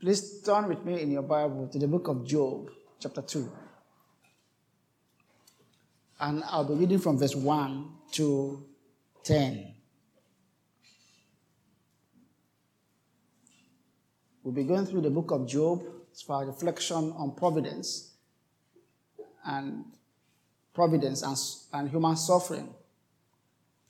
Please turn with me in your Bible to the book of Job, chapter 2. And I'll be reading from verse 1 to 10. We'll be going through the book of Job for reflection on providence and providence and, and human suffering.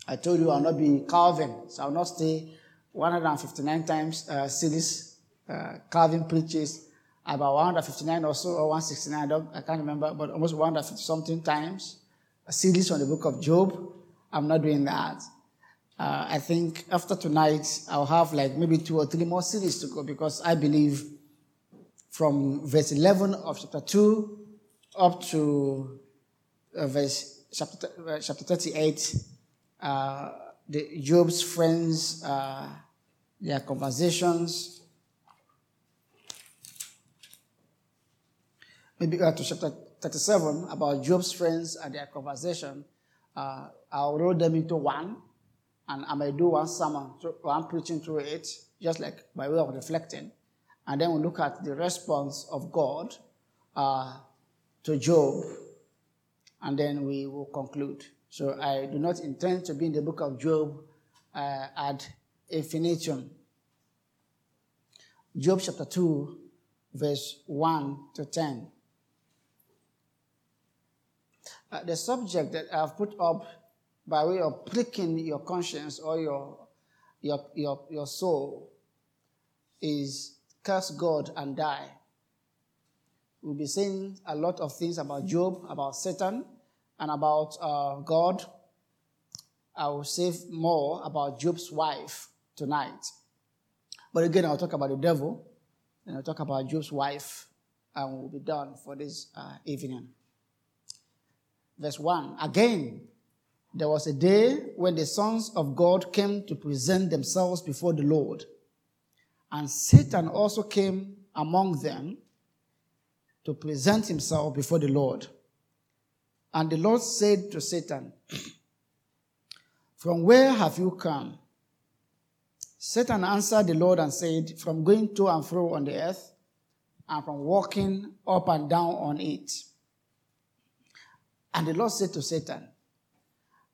I told you I'll not be Calvin, so I'll not stay 159 times uh, series uh, Calvin preaches about 159 or so, or 169, I, don't, I can't remember, but almost 150 something times. A series on the book of Job. I'm not doing that. Uh, I think after tonight, I'll have like maybe two or three more series to go because I believe from verse 11 of chapter 2 up to uh, verse chapter, uh, chapter 38, uh, the Job's friends, uh, their conversations, maybe uh, to chapter 37 about Job's friends and their conversation. Uh, I'll roll them into one, and I may do one sermon, one preaching through it, just like by way of reflecting. And then we'll look at the response of God uh, to Job, and then we will conclude. So I do not intend to be in the book of Job uh, ad infinitum. Job chapter 2, verse 1 to 10. Uh, the subject that I've put up by way of pricking your conscience or your, your, your, your soul is curse God and die. We'll be saying a lot of things about Job, about Satan, and about uh, God. I will say more about Job's wife tonight. But again, I'll talk about the devil, and I'll talk about Job's wife, and we'll be done for this uh, evening. Verse 1 Again, there was a day when the sons of God came to present themselves before the Lord, and Satan also came among them to present himself before the Lord. And the Lord said to Satan, From where have you come? Satan answered the Lord and said, From going to and fro on the earth, and from walking up and down on it. And the Lord said to Satan,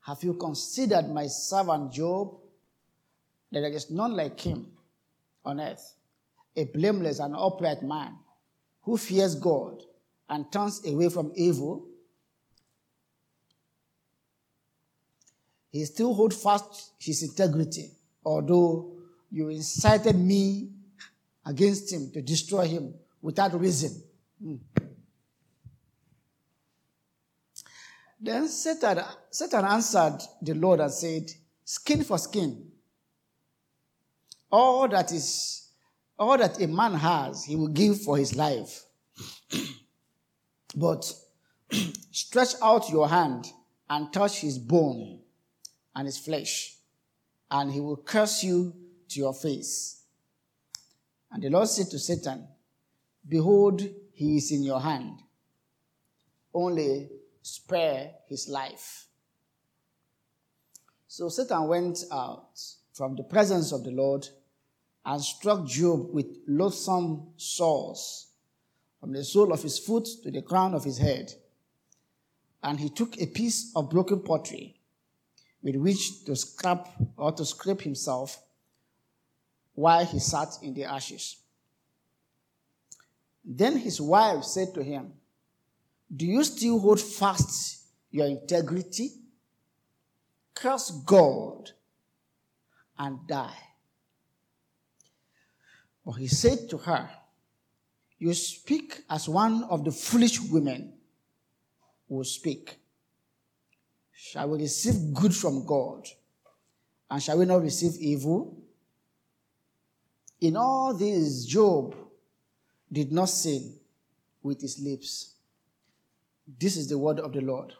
Have you considered my servant Job? That there is none like him on earth, a blameless and upright man who fears God and turns away from evil. He still holds fast his integrity, although you incited me against him to destroy him without reason. Mm. Then Satan, Satan answered the Lord and said, Skin for skin. All that is, all that a man has, he will give for his life. but stretch out your hand and touch his bone and his flesh, and he will curse you to your face. And the Lord said to Satan, Behold, he is in your hand. Only spare his life. So Satan went out from the presence of the Lord and struck Job with loathsome sores from the sole of his foot to the crown of his head. And he took a piece of broken pottery with which to scrap or to scrape himself while he sat in the ashes. Then his wife said to him, do you still hold fast your integrity? Curse God and die. But he said to her, You speak as one of the foolish women will speak. Shall we receive good from God? And shall we not receive evil? In all this, Job did not sin with his lips. This is the word of the Lord.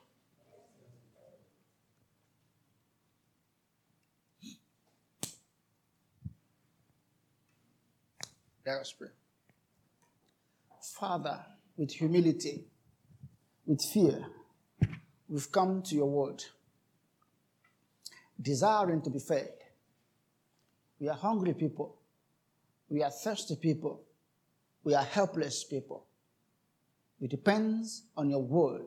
Let us pray. Father, with humility, with fear, we've come to your word, desiring to be fed. We are hungry people. We are thirsty people. We are helpless people. We depends on your word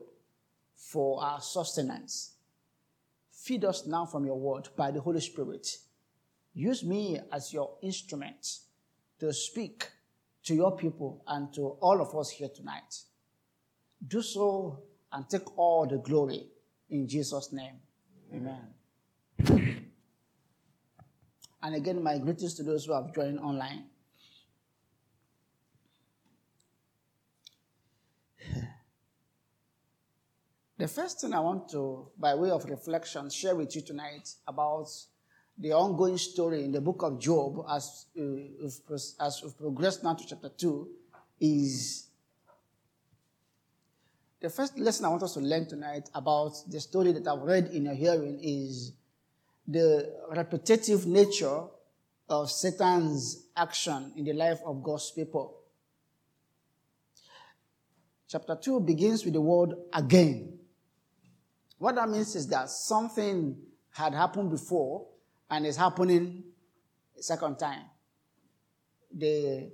for our sustenance. Feed us now from your word by the Holy Spirit. Use me as your instrument to speak to your people and to all of us here tonight. Do so and take all the glory in Jesus' name. Amen. And again, my greetings to those who have joined online. The first thing I want to, by way of reflection, share with you tonight about the ongoing story in the book of Job as, uh, as we've progressed now to chapter 2 is the first lesson I want us to learn tonight about the story that I've read in your hearing is the repetitive nature of Satan's action in the life of God's people. Chapter 2 begins with the word again. What that means is that something had happened before and is happening a second time. The,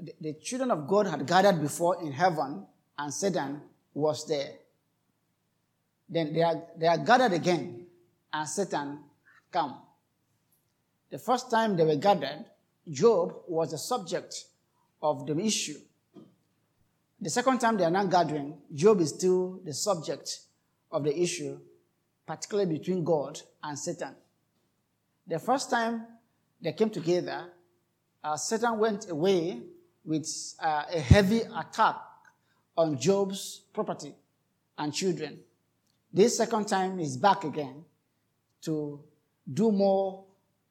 the, the children of God had gathered before in heaven and Satan was there. Then they are, they are gathered again and Satan come. The first time they were gathered, Job was the subject of the issue. The second time they are not gathering, Job is still the subject of the issue, particularly between God and Satan. The first time they came together, uh, Satan went away with uh, a heavy attack on Job's property and children. This second time he's back again to do more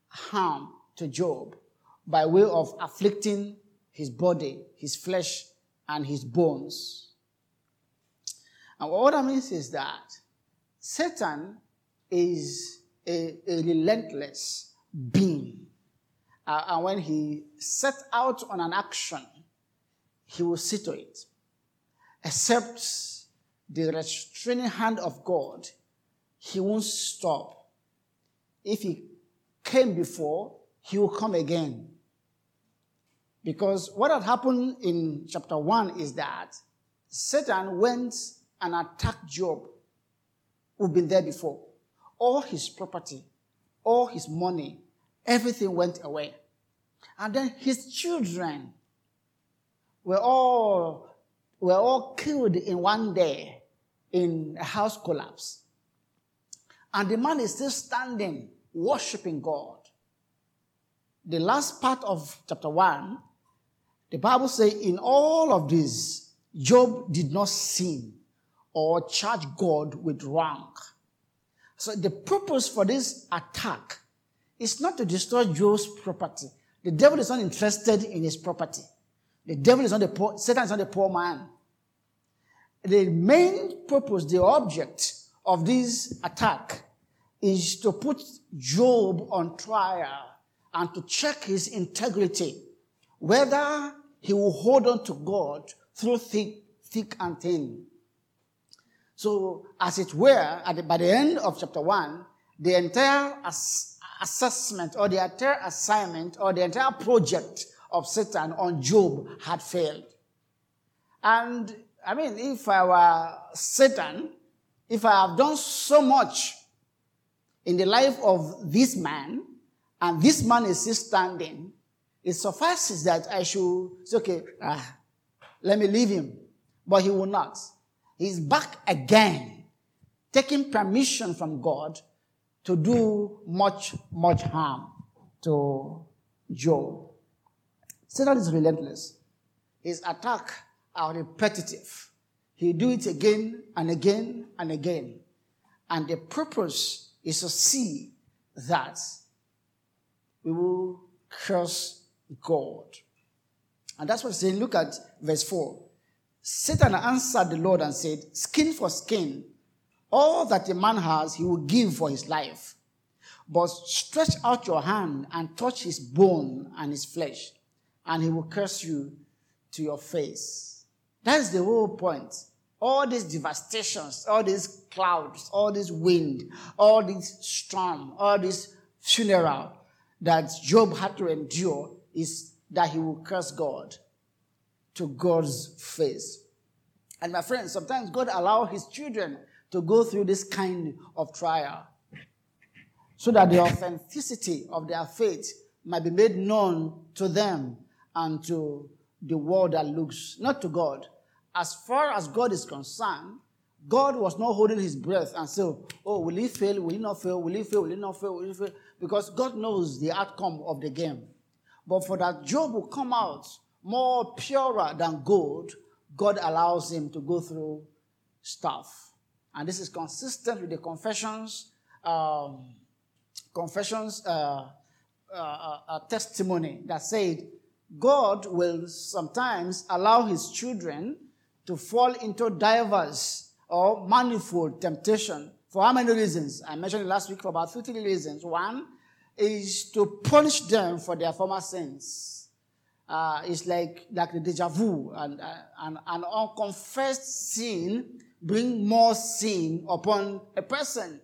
harm to Job by way of afflicting his body, his flesh, and his bones. And what that means is that Satan is a, a relentless being. Uh, and when he set out on an action, he will see to it. Except the restraining hand of God, he won't stop. If he came before, he will come again. Because what had happened in chapter 1 is that Satan went and attacked Job, who'd been there before. All his property, all his money, everything went away. And then his children were all, were all killed in one day in a house collapse. And the man is still standing, worshiping God. The last part of chapter 1, the Bible says, in all of this, Job did not sin or charge God with wrong. So the purpose for this attack is not to destroy Job's property. The devil is not interested in his property. The devil is not the poor, Satan is not the poor man. The main purpose, the object of this attack is to put Job on trial and to check his integrity, whether he will hold on to God through thick, thick and thin. So, as it were, the, by the end of chapter 1, the entire ass- assessment or the entire assignment or the entire project of Satan on Job had failed. And I mean, if I were Satan, if I have done so much in the life of this man, and this man is still standing, it suffices that I should say, okay, ah, let me leave him. But he will not. He's back again, taking permission from God to do much, much harm to Job. Satan is relentless. His attacks are repetitive. He do it again and again and again. And the purpose is to see that we will curse God. And that's what it's saying. Look at verse 4. Satan answered the Lord and said, Skin for skin, all that a man has, he will give for his life. But stretch out your hand and touch his bone and his flesh, and he will curse you to your face. That's the whole point. All these devastations, all these clouds, all this wind, all this storm, all this funeral that Job had to endure is that he will curse God to God's face. And my friends, sometimes God allows his children to go through this kind of trial so that the authenticity of their faith might be made known to them and to the world that looks not to God. As far as God is concerned, God was not holding his breath and say, Oh, will he fail? Will he not fail? Will he fail? Will he not fail? Will he fail? Because God knows the outcome of the game. But for that Job will come out more purer than gold, God allows him to go through stuff. And this is consistent with the confessions, um, confessions uh, uh, uh, uh testimony that said God will sometimes allow his children to fall into diverse or manifold temptation. For how many reasons? I mentioned last week for about 50 reasons. One is to punish them for their former sins. Uh, it's like, like the deja vu, and, uh, and an unconfessed sin bring more sin upon a person.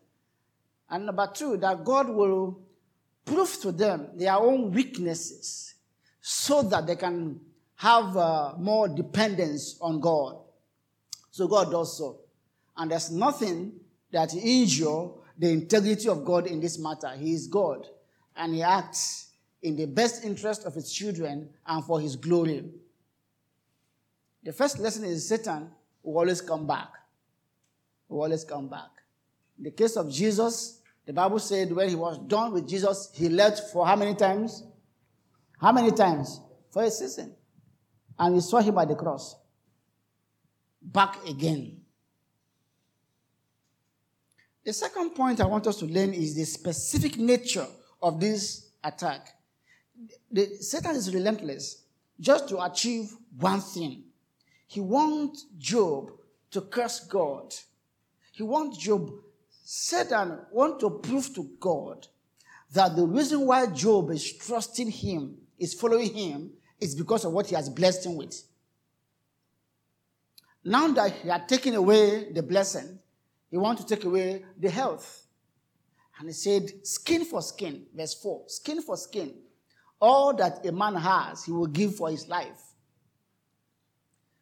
And number two, that God will prove to them their own weaknesses so that they can have uh, more dependence on God. So God does so. And there's nothing that injure the integrity of God in this matter. He is God, and He acts in the best interest of His children and for His glory. The first lesson is Satan will always come back. Will always come back. In the case of Jesus, the Bible said when he was done with Jesus, he left for how many times? How many times? For a season. And we saw him at the cross. Back again. The second point I want us to learn is the specific nature of this attack. The, Satan is relentless just to achieve one thing. He wants Job to curse God. He wants Job, Satan wants to prove to God that the reason why Job is trusting him, is following him, is because of what he has blessed him with. Now that he had taken away the blessing, he wants to take away the health. And he said, skin for skin, verse 4, skin for skin. All that a man has, he will give for his life.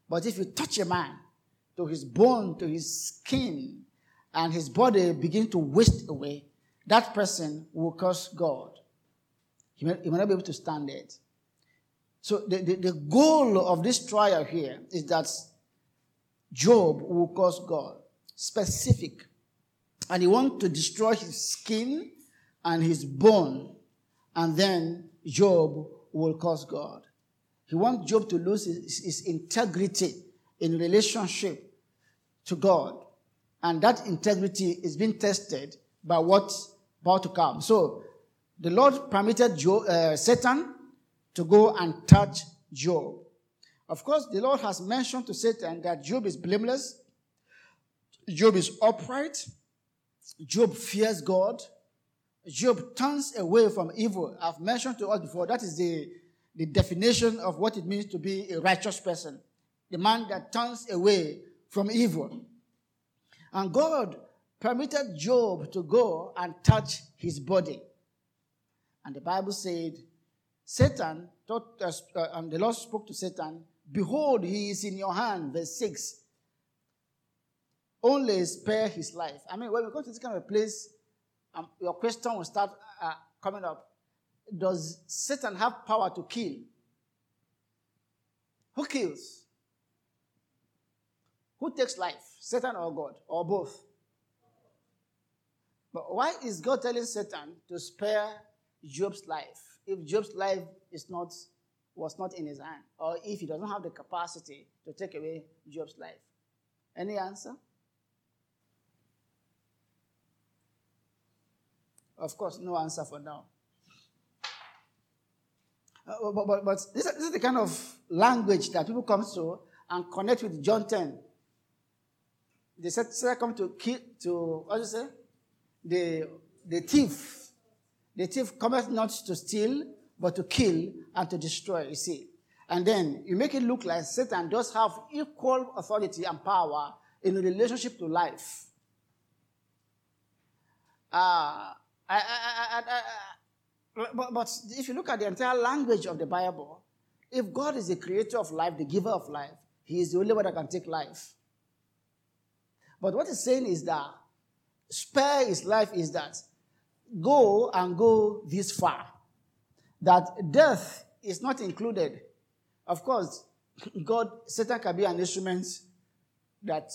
But if you touch a man to his bone, to his skin, and his body begin to waste away, that person will curse God. He may, he may not be able to stand it. So the, the, the goal of this trial here is that Job will curse God specific. And he wants to destroy his skin and his bone. And then Job will curse God. He wants Job to lose his, his integrity in relationship to God. And that integrity is being tested by what's about to come. So the Lord permitted Job, uh, Satan to go and touch Job. Of course, the Lord has mentioned to Satan that Job is blameless, Job is upright. Job fears God. Job turns away from evil. I've mentioned to us before that is the, the definition of what it means to be a righteous person. The man that turns away from evil. And God permitted Job to go and touch his body. And the Bible said, Satan, thought, uh, and the Lord spoke to Satan, Behold, he is in your hand, verse 6 only spare his life. I mean, when we go to this kind of a place, um, your question will start uh, coming up. Does Satan have power to kill? Who kills? Who takes life? Satan or God? Or both? But why is God telling Satan to spare Job's life if Job's life is not, was not in his hand? Or if he doesn't have the capacity to take away Job's life? Any answer? Of course, no answer for now. Uh, but, but, but this, this, is the kind of language that people come to and connect with John 10. They said, said come to kill, to, what do you say? The, the thief. The thief cometh not to steal, but to kill and to destroy, you see. And then you make it look like Satan does have equal authority and power in relationship to life. Uh, I, I, I, but, but if you look at the entire language of the Bible, If God is the creator of life, the giver of life, He is the only one that can take life. But what He's saying is that spare His life is that go and go this far. That death is not included. Of course, God, Satan can be an instrument that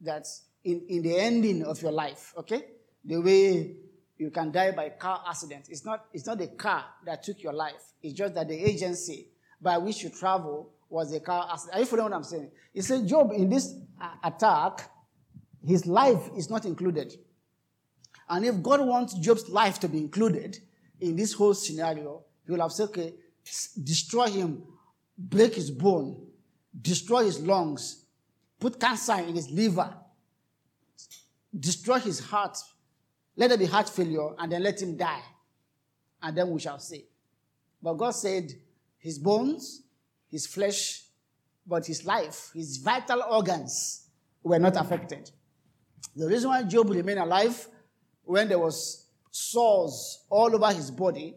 that's in, in the ending of your life, okay? The way you can die by car accident. It's not, it's not the car that took your life. It's just that the agency by which you travel was a car accident. Are you following what I'm saying? He said, Job, in this attack, his life is not included. And if God wants Job's life to be included in this whole scenario, he will have said, okay, destroy him, break his bone, destroy his lungs, put cancer in his liver, destroy his heart, let there be heart failure, and then let him die. And then we shall see. But God said, his bones, his flesh, but his life, his vital organs were not affected. The reason why Job remained alive when there was sores all over his body,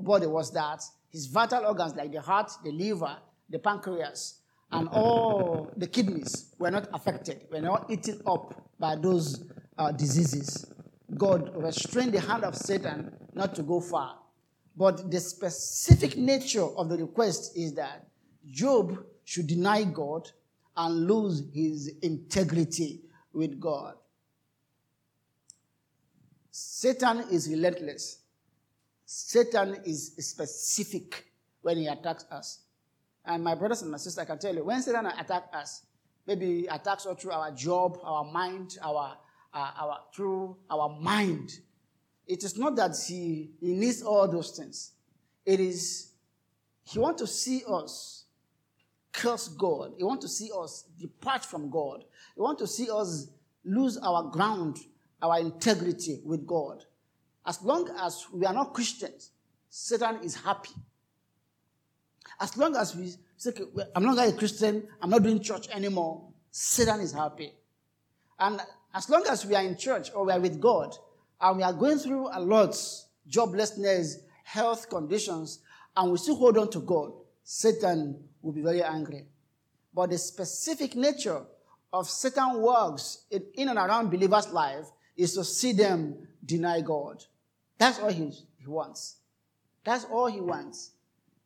body was that his vital organs like the heart, the liver, the pancreas, and all the kidneys were not affected, were not eaten up by those uh, diseases. God restrained the hand of Satan not to go far. But the specific nature of the request is that Job should deny God and lose his integrity with God. Satan is relentless. Satan is specific when he attacks us. And my brothers and my sisters, I can tell you, when Satan attacks us, maybe attacks us through our job, our mind, our, uh, our through our mind. It is not that he, he needs all those things. It is he wants to see us curse God. He wants to see us depart from God. He wants to see us lose our ground, our integrity with God. As long as we are not Christians, Satan is happy. As long as we say, I'm not a Christian, I'm not doing church anymore, Satan is happy. And as long as we are in church or we are with God and we are going through a lot, joblessness, health conditions, and we still hold on to God, Satan will be very angry. But the specific nature of Satan works in, and around believers' life is to see them deny God. That's all he, he wants. That's all he wants.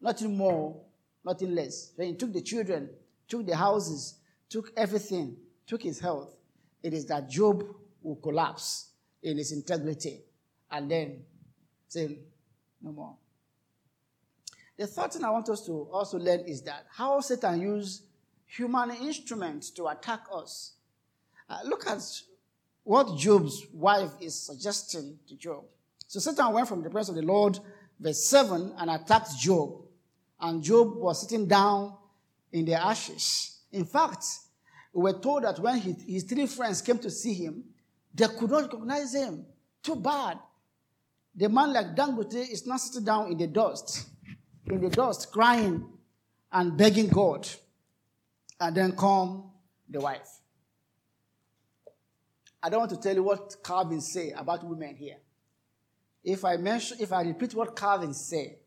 Nothing more, nothing less. When he took the children, took the houses, took everything, took his health, it is that Job will collapse in his integrity and then say, no more. The third thing I want us to also learn is that how Satan used human instruments to attack us. Uh, look at what Job's wife is suggesting to Job. So Satan went from the presence of the Lord, verse 7, and attacked Job. And Job was sitting down in the ashes. In fact, we were told that when he, his three friends came to see him, they could not recognize him. Too bad. The man like Dangote is not sitting down in the dust, in the dust, crying and begging God. And then come the wife. I don't want to tell you what Calvin say about women here. If I mention, if I repeat what Calvin say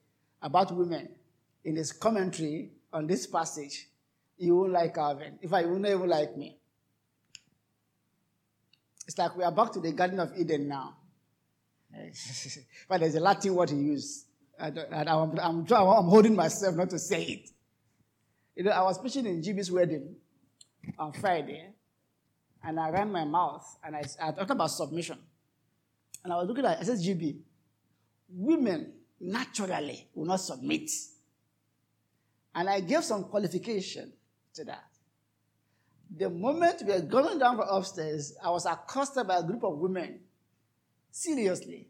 about women in his commentary on this passage, you won't like Calvin. In fact, you won't even like me. It's like we are back to the Garden of Eden now. but there's a Latin word he used. I'm, I'm, I'm, holding myself not to say it. You know, I was preaching in GB's wedding on Friday, and I ran my mouth, and I, I talked about submission. And I was looking at, I said, GB, women naturally will not submit. And I gave some qualification to that. The moment we were going down from upstairs, I was accosted by a group of women. Seriously.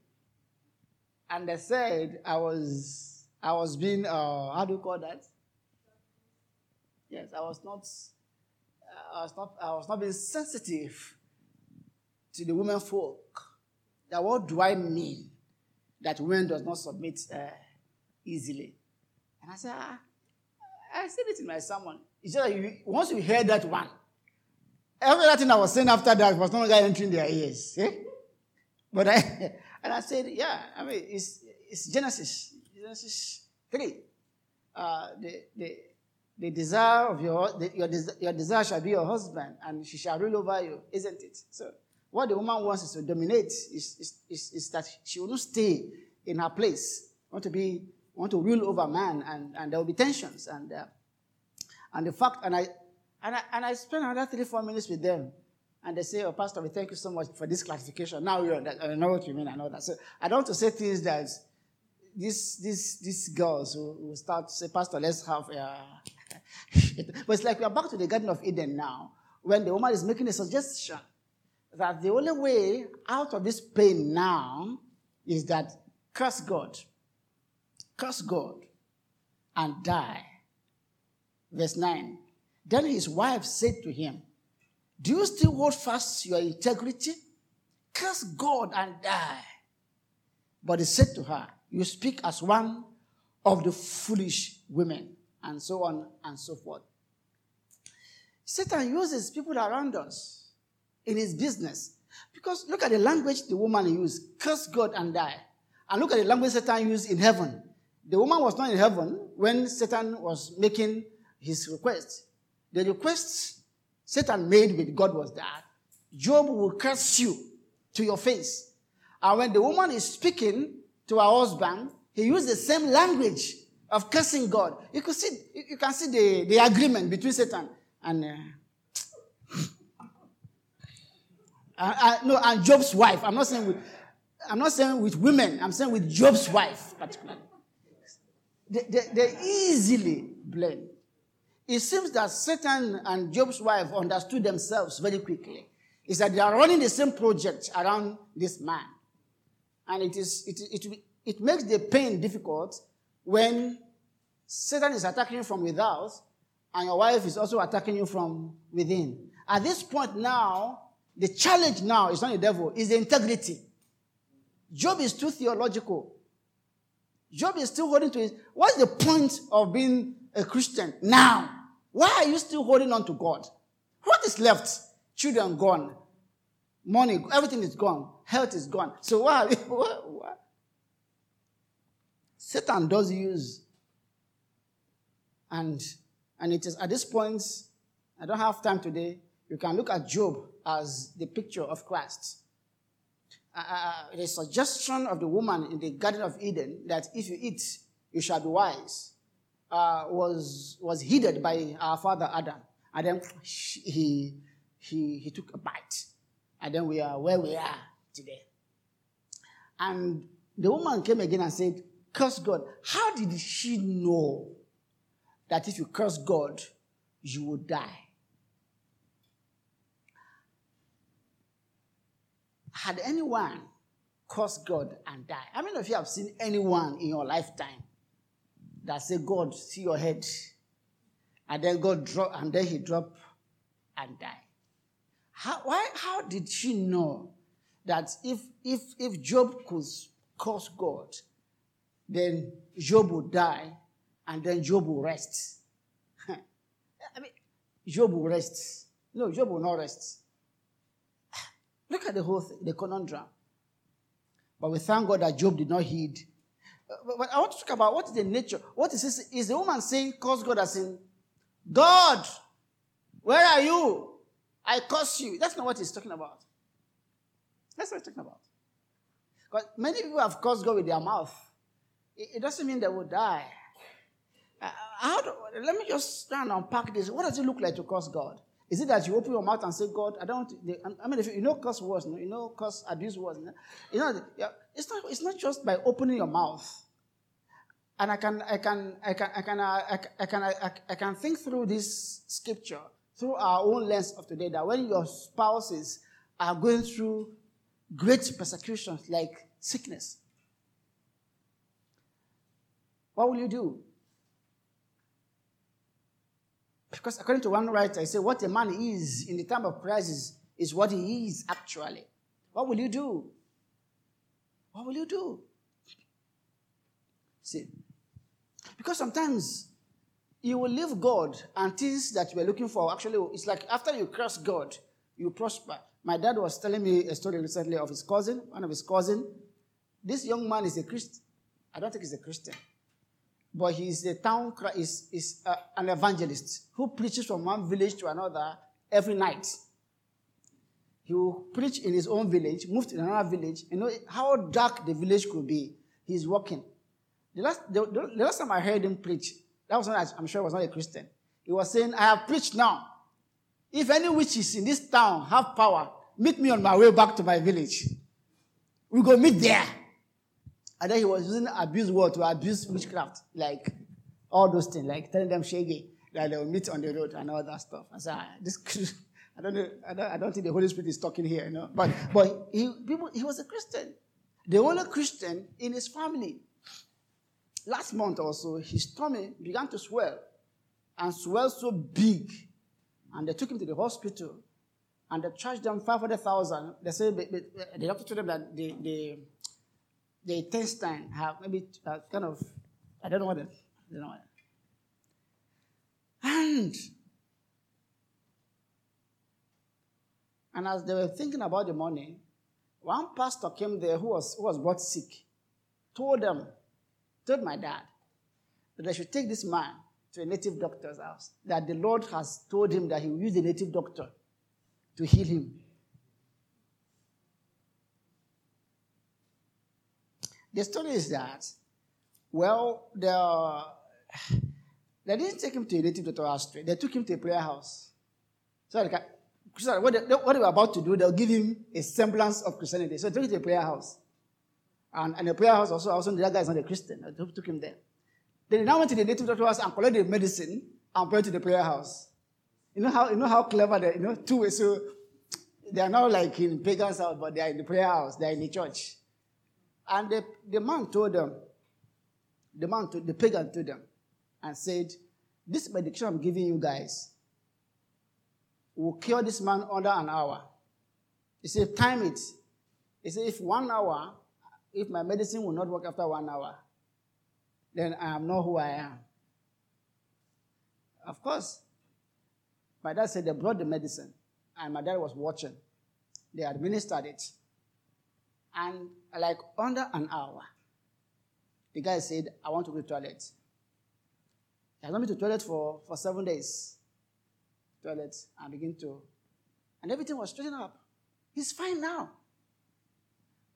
And they said I was I was being uh, how do you call that? Yes, I was not I was not I was not being sensitive to the women folk. That what do I mean that women does not submit uh, easily? And I said, ah, I said it in my sermon. He said, once you hear that one, everything I was saying after that was no longer entering their ears. Eh? But I, and I said, yeah, I mean, it's, it's Genesis, Genesis 3. uh, the, the, the desire of your, the, your, your desire shall be your husband, and she shall rule over you, isn't it? So, what the woman wants is to dominate, is, is, is, is that she will not stay in her place, want to be, want to rule over man, and, and there will be tensions. And, uh, and the fact, and I, and I, and I spent another three, four minutes with them. And they say, Oh, Pastor, we thank you so much for this clarification. Now you I know what you mean, I know that. So I don't want to say things that these, these, these girls will, will start to say, Pastor, let's have a. but it's like we are back to the Garden of Eden now, when the woman is making a suggestion that the only way out of this pain now is that curse God, curse God, and die. Verse 9. Then his wife said to him, Do you still hold fast your integrity? Curse God and die. But he said to her, You speak as one of the foolish women, and so on and so forth. Satan uses people around us in his business. Because look at the language the woman used curse God and die. And look at the language Satan used in heaven. The woman was not in heaven when Satan was making his request. The request Satan made with God was that Job will curse you to your face. And when the woman is speaking to her husband, he used the same language of cursing God. You can see, you can see the, the agreement between Satan and, uh, uh, no, and Job's wife. I'm not saying with, I'm not saying with women. I'm saying with Job's wife, particularly. They, they, they easily blend. It seems that Satan and Job's wife understood themselves very quickly. Is that they are running the same project around this man. And it, is, it, it, it makes the pain difficult when Satan is attacking you from without and your wife is also attacking you from within. At this point now, the challenge now is not the devil, is the integrity. Job is too theological. Job is still holding to his. What's the point of being a Christian now? Why are you still holding on to God? What is left? Children gone. Money, everything is gone. Health is gone. So why? what, what? Satan does use, and and it is at this point. I don't have time today. You can look at Job as the picture of Christ. Uh, uh, uh the suggestion of the woman in the Garden of Eden that if you eat, you shall be wise uh, was, was heeded by our father Adam. And then he, he, he took a bite. And then we are where we are today. And the woman came again and said, Curse God. How did she know that if you curse God, you will die? Had anyone cursed God and died? How many of you have seen anyone in your lifetime that say, God, see your head. And then God drop, and then he drop and die. How, why, how did she know that if, if, if Job could curse God, then Job would die and then Job will rest? I mean, Job will rest. No, Job will not rest. Look at the whole thing, the conundrum. But we thank God that Job did not heed but I want to talk about what is the nature. What is this? Is the woman saying, curse God as in, God, where are you? I curse you. That's not what he's talking about. That's what he's talking about. Because many people have cursed God with their mouth. It, it doesn't mean they will die. Uh, how do, let me just try and unpack this. What does it look like to curse God? Is it that you open your mouth and say, God, I don't, I mean, if you, know curse words, you know curse abuse words, you know, it's not, it's not just by opening your mouth. And I can, I can, I can, I can, uh, I can, I can, I can think through this scripture through our own lens of today that when your spouses are going through great persecutions like sickness, what will you do? Because according to one writer, he said, What a man is in the time of crisis is what he is actually. What will you do? What will you do? See, because sometimes you will leave God and things that you are looking for actually, it's like after you curse God, you prosper. My dad was telling me a story recently of his cousin, one of his cousin. This young man is a Christian. I don't think he's a Christian. But he's a town, is, is uh, an evangelist who preaches from one village to another every night. He will preach in his own village, move to another village. You know how dark the village could be. He's walking. The last, the, the, the last time I heard him preach, that was not, I'm sure was not a Christian. He was saying, I have preached now. If any witches in this town have power, meet me on my way back to my village. We go meet there. And then he was using abuse word to abuse witchcraft, like all those things, like telling them shaggy, that they will meet on the road and all that stuff. I said, ah, this, I don't know, I don't, I don't think the Holy Spirit is talking here, you know. But, but he, people, he was a Christian, the only Christian in his family. Last month also, his tummy began to swell and swell so big. And they took him to the hospital and they charged them 500,000. They said, the doctor told them that the, the, the intestine have maybe uh, kind of, I don't know what it, I don't know And, and as they were thinking about the money, one pastor came there who was, who was brought sick, told them, told my dad, that they should take this man to a native doctor's house, that the Lord has told him that he will use the native doctor to heal him. The story is that, well, the, they didn't take him to a native doctor house straight. They took him to a prayer house. So what they, what they were about to do, they'll give him a semblance of Christianity. So they took him to a prayer house. And, and the prayer house also, also the guy is not a Christian. They took him there. Then they now went to the native doctor house and collected the medicine and brought to the prayer house. You know how you know how clever they you know two ways. So they are not like in pagan's house, but they are in the prayer house, they are in the church. And the, the man told them, the man to, the pagan told them and said, This medication I'm giving you guys will cure this man under an hour. He said, time it. He said, if one hour, if my medicine will not work after one hour, then I am not who I am. Of course, my dad said they brought the medicine, and my dad was watching. They administered it. And like under an hour, the guy said, I want to go to the toilet. He has not been to the toilet for, for seven days. Toilet, and begin to. And everything was straightened up. He's fine now.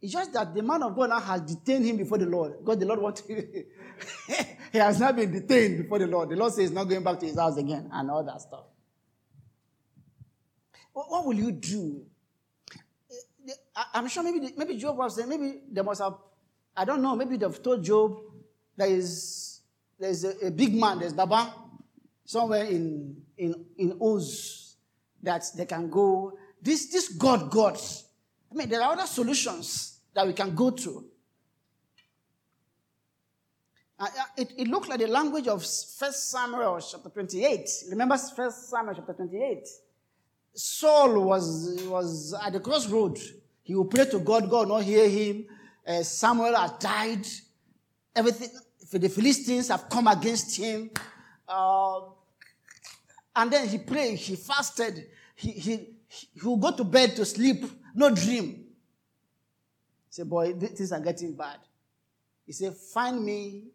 It's just that the man of God now has detained him before the Lord. Because the Lord wants he has not been detained before the Lord. The Lord says he's not going back to his house again and all that stuff. What, what will you do? I'm sure maybe, maybe Job was there. maybe they must have, I don't know, maybe they've told Job there is, there's a, a big man, there's Baba, somewhere in, in, in Uz that they can go. This, this God, God, I mean, there are other solutions that we can go to. Uh it, it looked like the language of First Samuel chapter 28. Remember First Samuel chapter 28? Saul was, was at the crossroad. He will pray to God, God will not hear him. Uh, Samuel has died. Everything, the Philistines have come against him. Uh, and then he prayed, he fasted, he, he, he will go to bed to sleep no dream. He said, Boy, things are getting bad. He said, Find me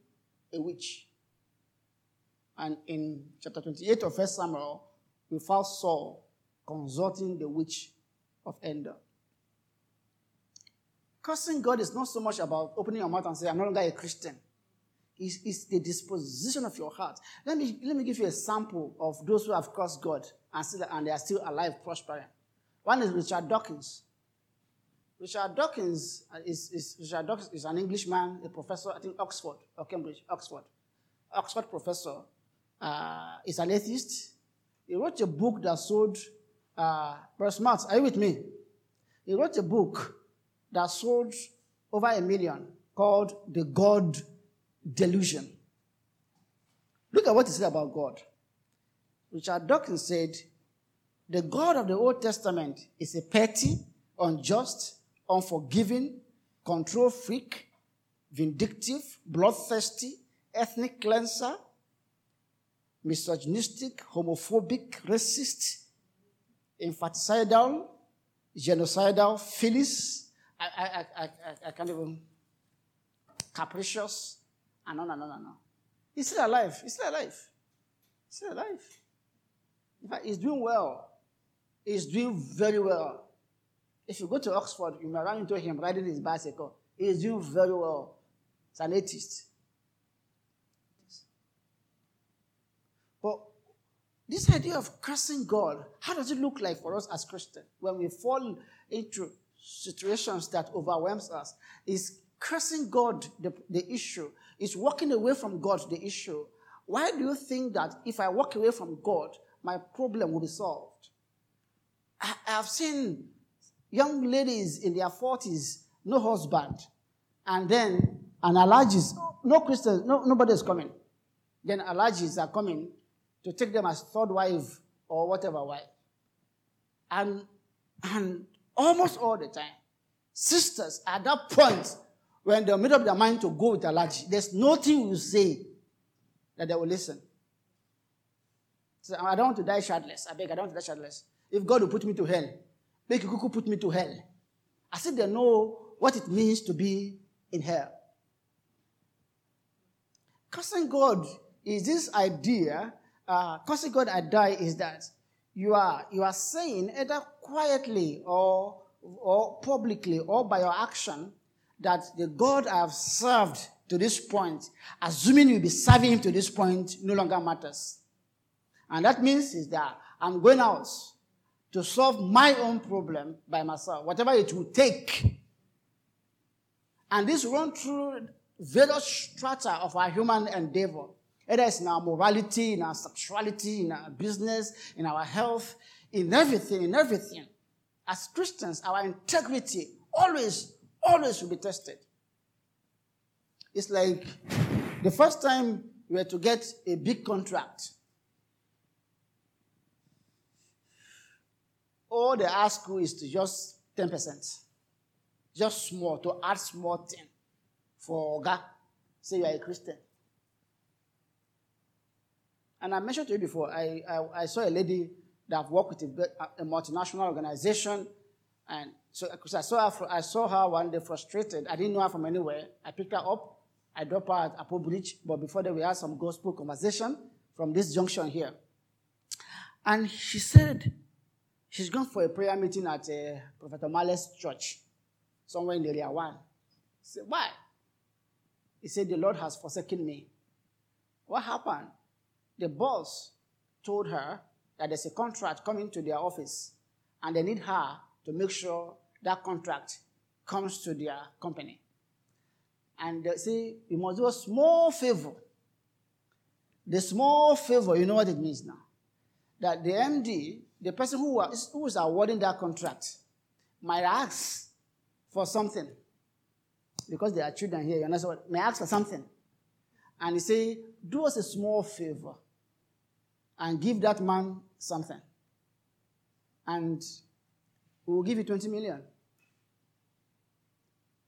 a witch. And in chapter 28 of 1 Samuel, we found Saul consulting the witch of Endor. Cursing God is not so much about opening your mouth and saying, I'm no longer a Christian. It's, it's, the disposition of your heart. Let me, let me give you a sample of those who have cursed God and, still, and they are still alive, prospering. One is Richard Dawkins. Richard Dawkins is, is, Richard Dawkins is an Englishman, a professor, I think Oxford or Cambridge, Oxford. Oxford professor. Uh, is an atheist. He wrote a book that sold, uh, smart. Are you with me? He wrote a book that sold over a million called The God Delusion. Look at what he said about God. Richard Dawkins said, The God of the Old Testament is a petty, unjust, unforgiving, control freak, vindictive, bloodthirsty, ethnic cleanser, misogynistic, homophobic, racist, infanticidal, genocidal, phyllis, I, I, I, I, I can't even, capricious, ah, and on and on and on. He's still alive. He's still alive. He's still alive. In fact, he's doing well. He's doing very well. If you go to Oxford, you may run into him riding his bicycle. He's doing very well. He's an atheist. But this idea of cursing God, how does it look like for us as Christians when we fall into situations that overwhelms us? Is cursing God the, the issue? Is walking away from God the issue? Why do you think that if I walk away from God, my problem will be solved? I, have seen young ladies in their 40s, no husband, and then an Alhaji, no Christians, no, nobody is coming. Then Alhajis are coming to take them as third wife or whatever wife. And, and almost all the time, sisters at that point, when they made up their mind to go with Alhaji, there's nothing you say that they will listen. So I don't want to die childless. I beg, I don't want to die childless. If God will put me to hell, make Kuku put me to hell. I said they know what it means to be in hell. Cursing God is this idea uh, cursing God I die is that you are, you are saying either quietly or, or publicly or by your action that the God I have served to this point, assuming you'll be serving him to this point, no longer matters. And that means is that I'm going out to solve my own problem by myself, whatever it will take. And this run through various strata of our human endeavor. Either it's in our morality, in our sexuality, in our business, in our health, in everything, in everything. As Christians, our integrity always, always will be tested. It's like the first time we were to get a big contract. All they ask you is to just 10%. Just small, to add small thing for God. Say you are a Christian. And I mentioned to you before, I, I, I saw a lady that worked with a, a, multinational organization. And so because I saw, her, I saw her one day frustrated. I didn't know her from anywhere. I picked her up. I dropped her at Apple Bridge. But before that, we had some gospel conversation from this junction here. And she said she's gone for a prayer meeting at uh, Prophet Omale's church, somewhere in the area one. I said, why? He said, the Lord has forsaken me. What happened? The boss told her that there's a contract coming to their office and they need her to make sure that contract comes to their company. And they say, you must do a small favor. The small favor, you know what it means now? That the MD, the person who, was, who is awarding that contract, might ask for something. Because there are children here, you know, so may ask for something. And he say, do us a small favor and give that man something. And we will give you 20 million.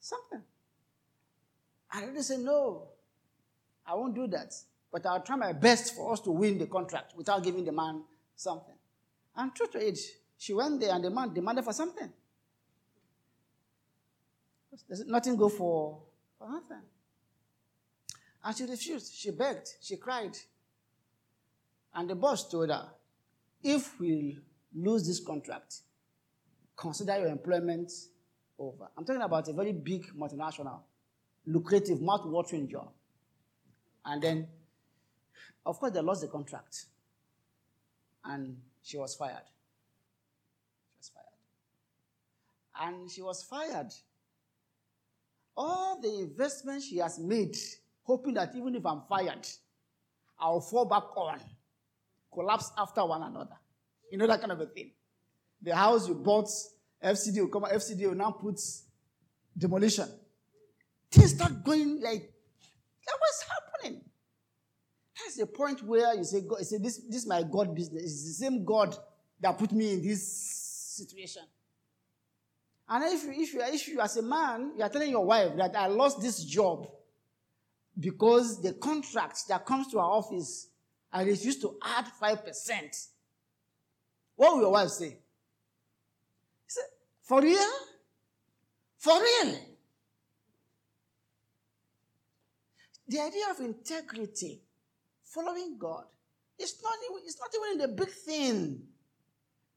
Something. And they say, no, I won't do that. But I'll try my best for us to win the contract without giving the man something. And true to it, she went there and the man demanded for something. There's nothing go for, for nothing. And she refused. She begged. She cried. And the boss told her, if we lose this contract, consider your employment over. I'm talking about a very big multinational, lucrative, mouth-watering job. And then, of course, they lost the contract. And she was fired. She was fired. And she was fired. All the investment she has made, hoping that even if I'm fired, I'll fall back on collapse after one another. You know that kind of a thing. The house you bought, FCD will come, FCD will now put demolition. Things start going like, that was happening. That's the point where you say, God, you say this, this is my God business. It's the same God that put me in this situation. And if you, if you, if you as a man, you are telling your wife that I lost this job because the contract that comes to our office I refuse to add 5%. What will your wife say? He said, For real? For real? The idea of integrity following God, it's not, it's not even in the big thing.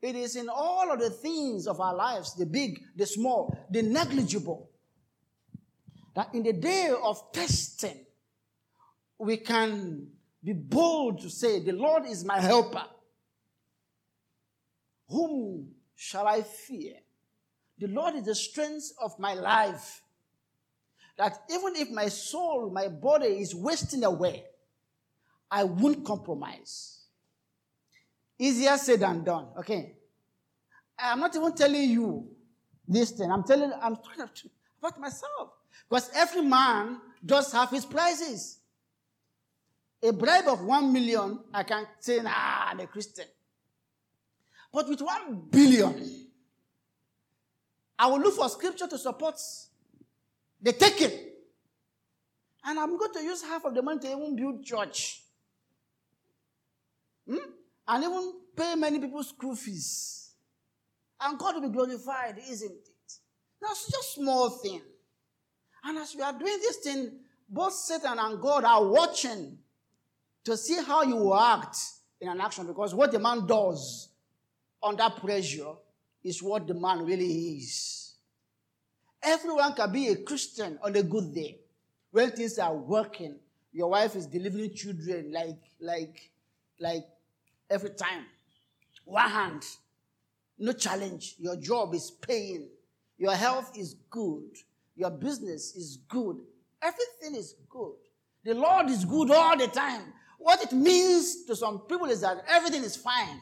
It is in all of the things of our lives the big, the small, the negligible. That in the day of testing, we can be bold to say, The Lord is my helper. Whom shall I fear? The Lord is the strength of my life. That even if my soul, my body is wasting away, I won't compromise. Easier said than done. Okay. I'm not even telling you this thing. I'm telling, I'm talking about myself. Because every man does have his prices. A bribe of one million, I can say, nah, I'm a Christian. But with one billion, I will look for scripture to support the taking. And I'm going to use half of the money to even build church. Hmm? And even pay many people's school fees. And God will be glorified, isn't it? Now, That's just small thing. And as we are doing this thing, both Satan and God are watching to see how you will act in an action because what the man does under pressure is what the man really is. Everyone can be a Christian on a good day. When things are working, your wife is delivering children like, like, like every time. One hand, no challenge. Your job is paying. Your health is good. Your business is good. Everything is good. The Lord is good all the time. What it means to some people is that everything is fine.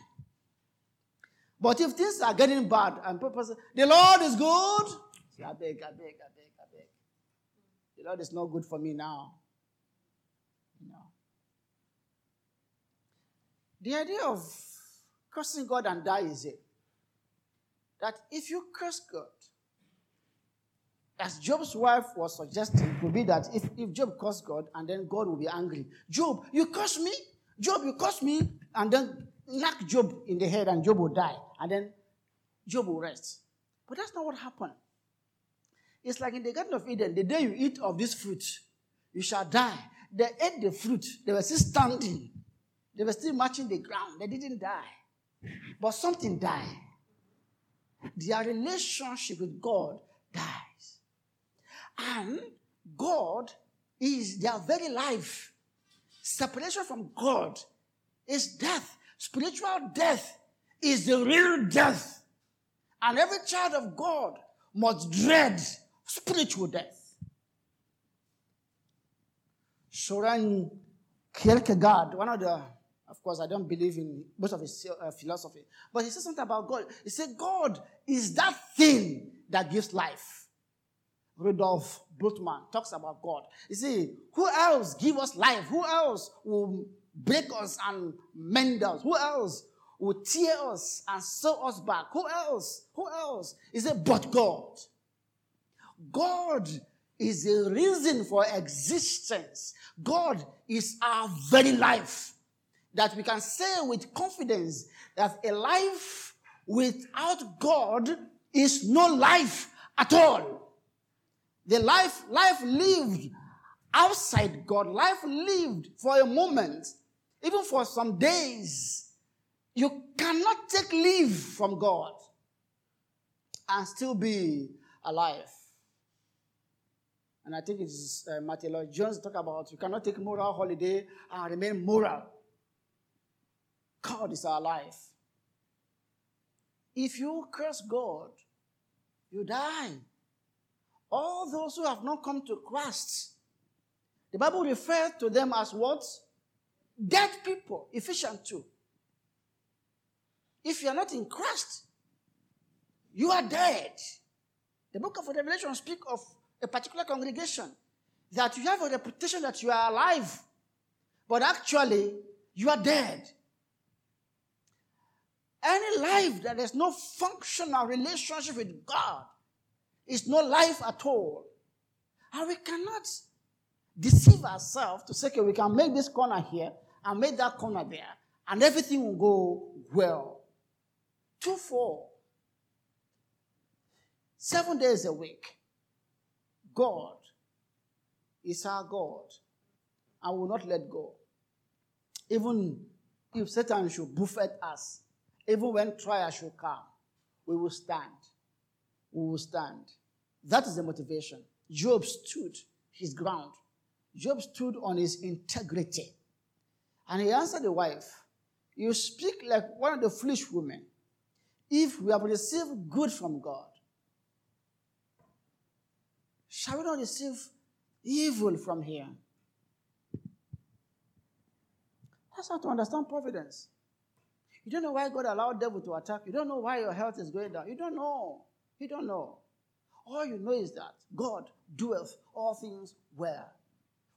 But if things are getting bad and say, the Lord is good, say, I beg, I beg, I beg, I beg. The Lord is not good for me now. Know. The idea of cursing God and die is it that if you curse God, as Job's wife was suggesting, it would be that if, if Job cursed God and then God will be angry. Job, you curse me? Job, you curse me? And then knock Job in the head and Job will die. And then Job will rest. But that's not what happened. It's like in the Garden of Eden, the day you eat of this fruit, you shall die. They ate the fruit, they were still standing. They were still matching the ground. They didn't die. But something died. Their relationship with God dies. And God is their very life. Separation from God is death. Spiritual death is the real death. And every child of God must dread spiritual death. Soren Kierkegaard, one of the, of course, I don't believe in most of his uh, philosophy, but he says something about God. He said, God is that thing that gives life. Rudolf Bultmann talks about God. You see, who else give us life? Who else will break us and mend us? Who else will tear us and sew us back? Who else? Who else? He said, but God. God is the reason for existence. God is our very life. That we can say with confidence that a life without God is no life at all. The life, life lived outside God, life lived for a moment, even for some days. You cannot take leave from God and still be alive. And I think it's uh, Martyn Lloyd-Jones talk about you cannot take moral holiday and remain moral. God is our life. If you curse God, you die. All those who have not come to Christ, the Bible refers to them as what? Dead people. Ephesians 2. If you are not in Christ, you are dead. The book of Revelation speaks of a particular congregation that you have a reputation that you are alive, but actually you are dead. Any life that has no functional relationship with God is no life at all. And we cannot deceive ourselves to say, okay, we can make this corner here and make that corner there, and everything will go well. Two, four, seven days a week. God is our God and will not let go. Even if Satan should buffet us, even when trial should come, we will stand. We will stand. That is the motivation. Job stood his ground. Job stood on his integrity. And he answered the wife, You speak like one of the foolish women. If we have received good from God, shall we not receive evil from here? That's how to understand providence. You don't know why God allowed devil to attack. You don't know why your health is going down. You don't know. You don't know. All you know is that God doeth all things well.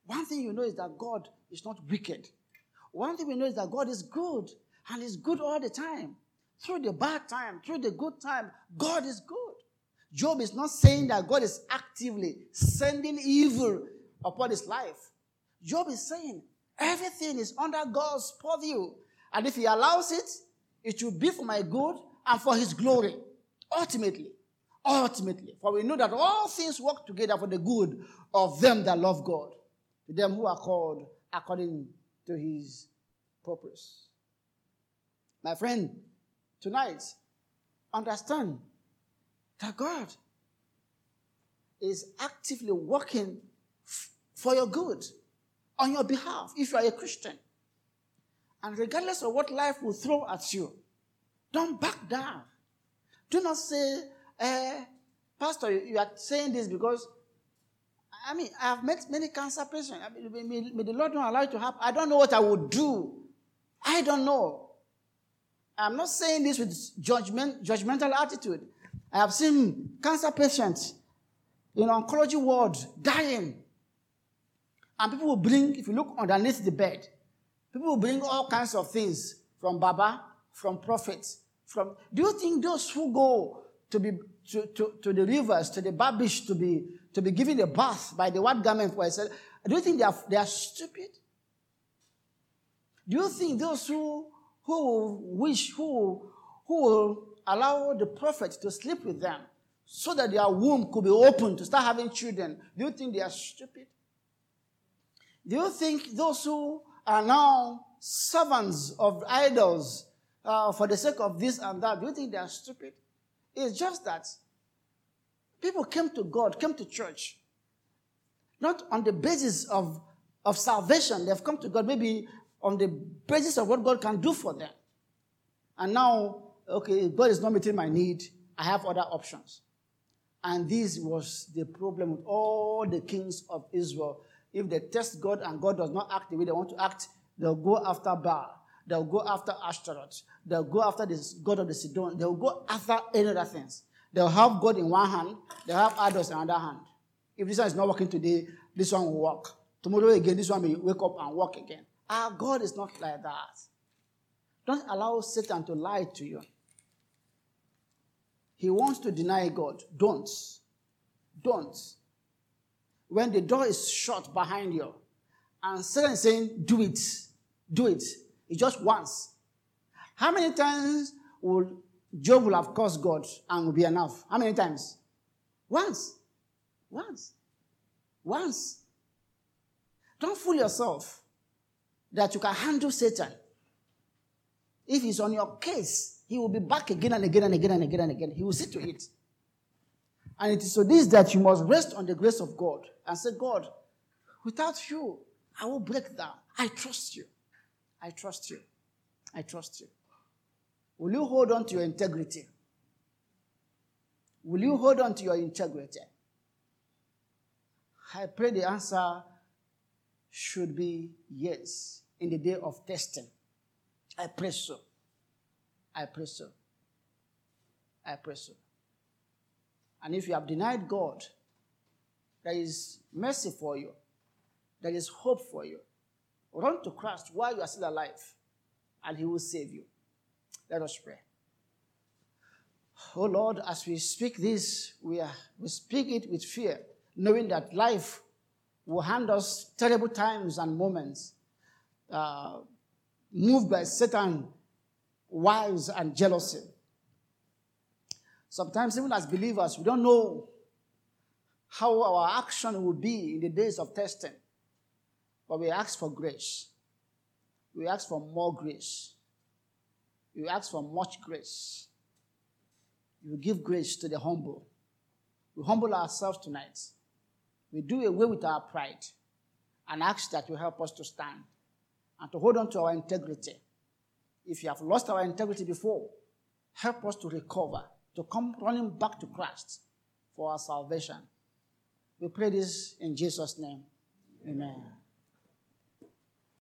One thing you know is that God is not wicked. One thing we know is that God is good and is good all the time. Through the bad time, through the good time, God is good. Job is not saying that God is actively sending evil upon his life. Job is saying everything is under God's purview. And if he allows it, it will be for my good and for his glory. Ultimately. Ultimately. For we know that all things work together for the good of them that love God, to them who are called according to his purpose. My friend, tonight, understand that God is actively working f- for your good on your behalf if you are a Christian. And regardless of what life will throw at you, don't back down. Do not say, eh, Pastor, you are saying this because, I mean, I have met many cancer patients. I mean, may, may the Lord not allow it to happen. I don't know what I would do. I don't know. I'm not saying this with judgment, judgmental attitude. I have seen cancer patients in oncology ward dying. And people will bring, if you look underneath the bed, people will bring all kinds of things from Baba, from prophets, from. Do you think those who go to be to, to, to the rivers, to the babish, to be to be given a bath by the white garment for said, do you think they are they are stupid? Do you think those who who wish who who will allow the prophet to sleep with them so that their womb could be open to start having children, do you think they are stupid? Do you think those who are now servants of idols uh, for the sake of this and that, do you think they are stupid? It's just that people came to God, came to church, not on the basis of, of salvation. They've come to God maybe on the basis of what God can do for them. And now, okay, God is not meeting my need. I have other options. And this was the problem with all the kings of Israel. If they test God and God does not act the way they want to act, they'll go after Baal. They'll go after Ashtaroth. They'll go after this God of the Sidon. They'll go after any other things. They'll have God in one hand. They'll have idols in another hand. If this one is not working today, this one will work. Tomorrow again, this one will wake up and work again. Our God is not like that. Don't allow Satan to lie to you. He wants to deny God. Don't. Don't. When the door is shut behind you and Satan is saying, Do it, do it, it's just once. How many times will Job will have cursed God and will be enough? How many times? Once. Once. Once. Don't fool yourself that you can handle Satan. If he's on your case, he will be back again and again and again and again and again. He will see to it. And it is so this that you must rest on the grace of God and say, God, without you, I will break down. I trust you. I trust you. I trust you. Will you hold on to your integrity? Will you hold on to your integrity? I pray the answer should be yes in the day of testing. I pray so. I pray so. I pray so. And if you have denied God, there is mercy for you, there is hope for you. Run to Christ while you are still alive, and He will save you. Let us pray. Oh Lord, as we speak this, we, are, we speak it with fear, knowing that life will hand us terrible times and moments, uh, moved by Satan, wiles, and jealousy. Sometimes, even as believers, we don't know how our action will be in the days of testing, but we ask for grace. We ask for more grace. We ask for much grace. You give grace to the humble. We humble ourselves tonight. We do away with our pride and ask that you help us to stand and to hold on to our integrity. If you have lost our integrity before, help us to recover, to come running back to Christ for our salvation. We pray this in Jesus' name. Amen.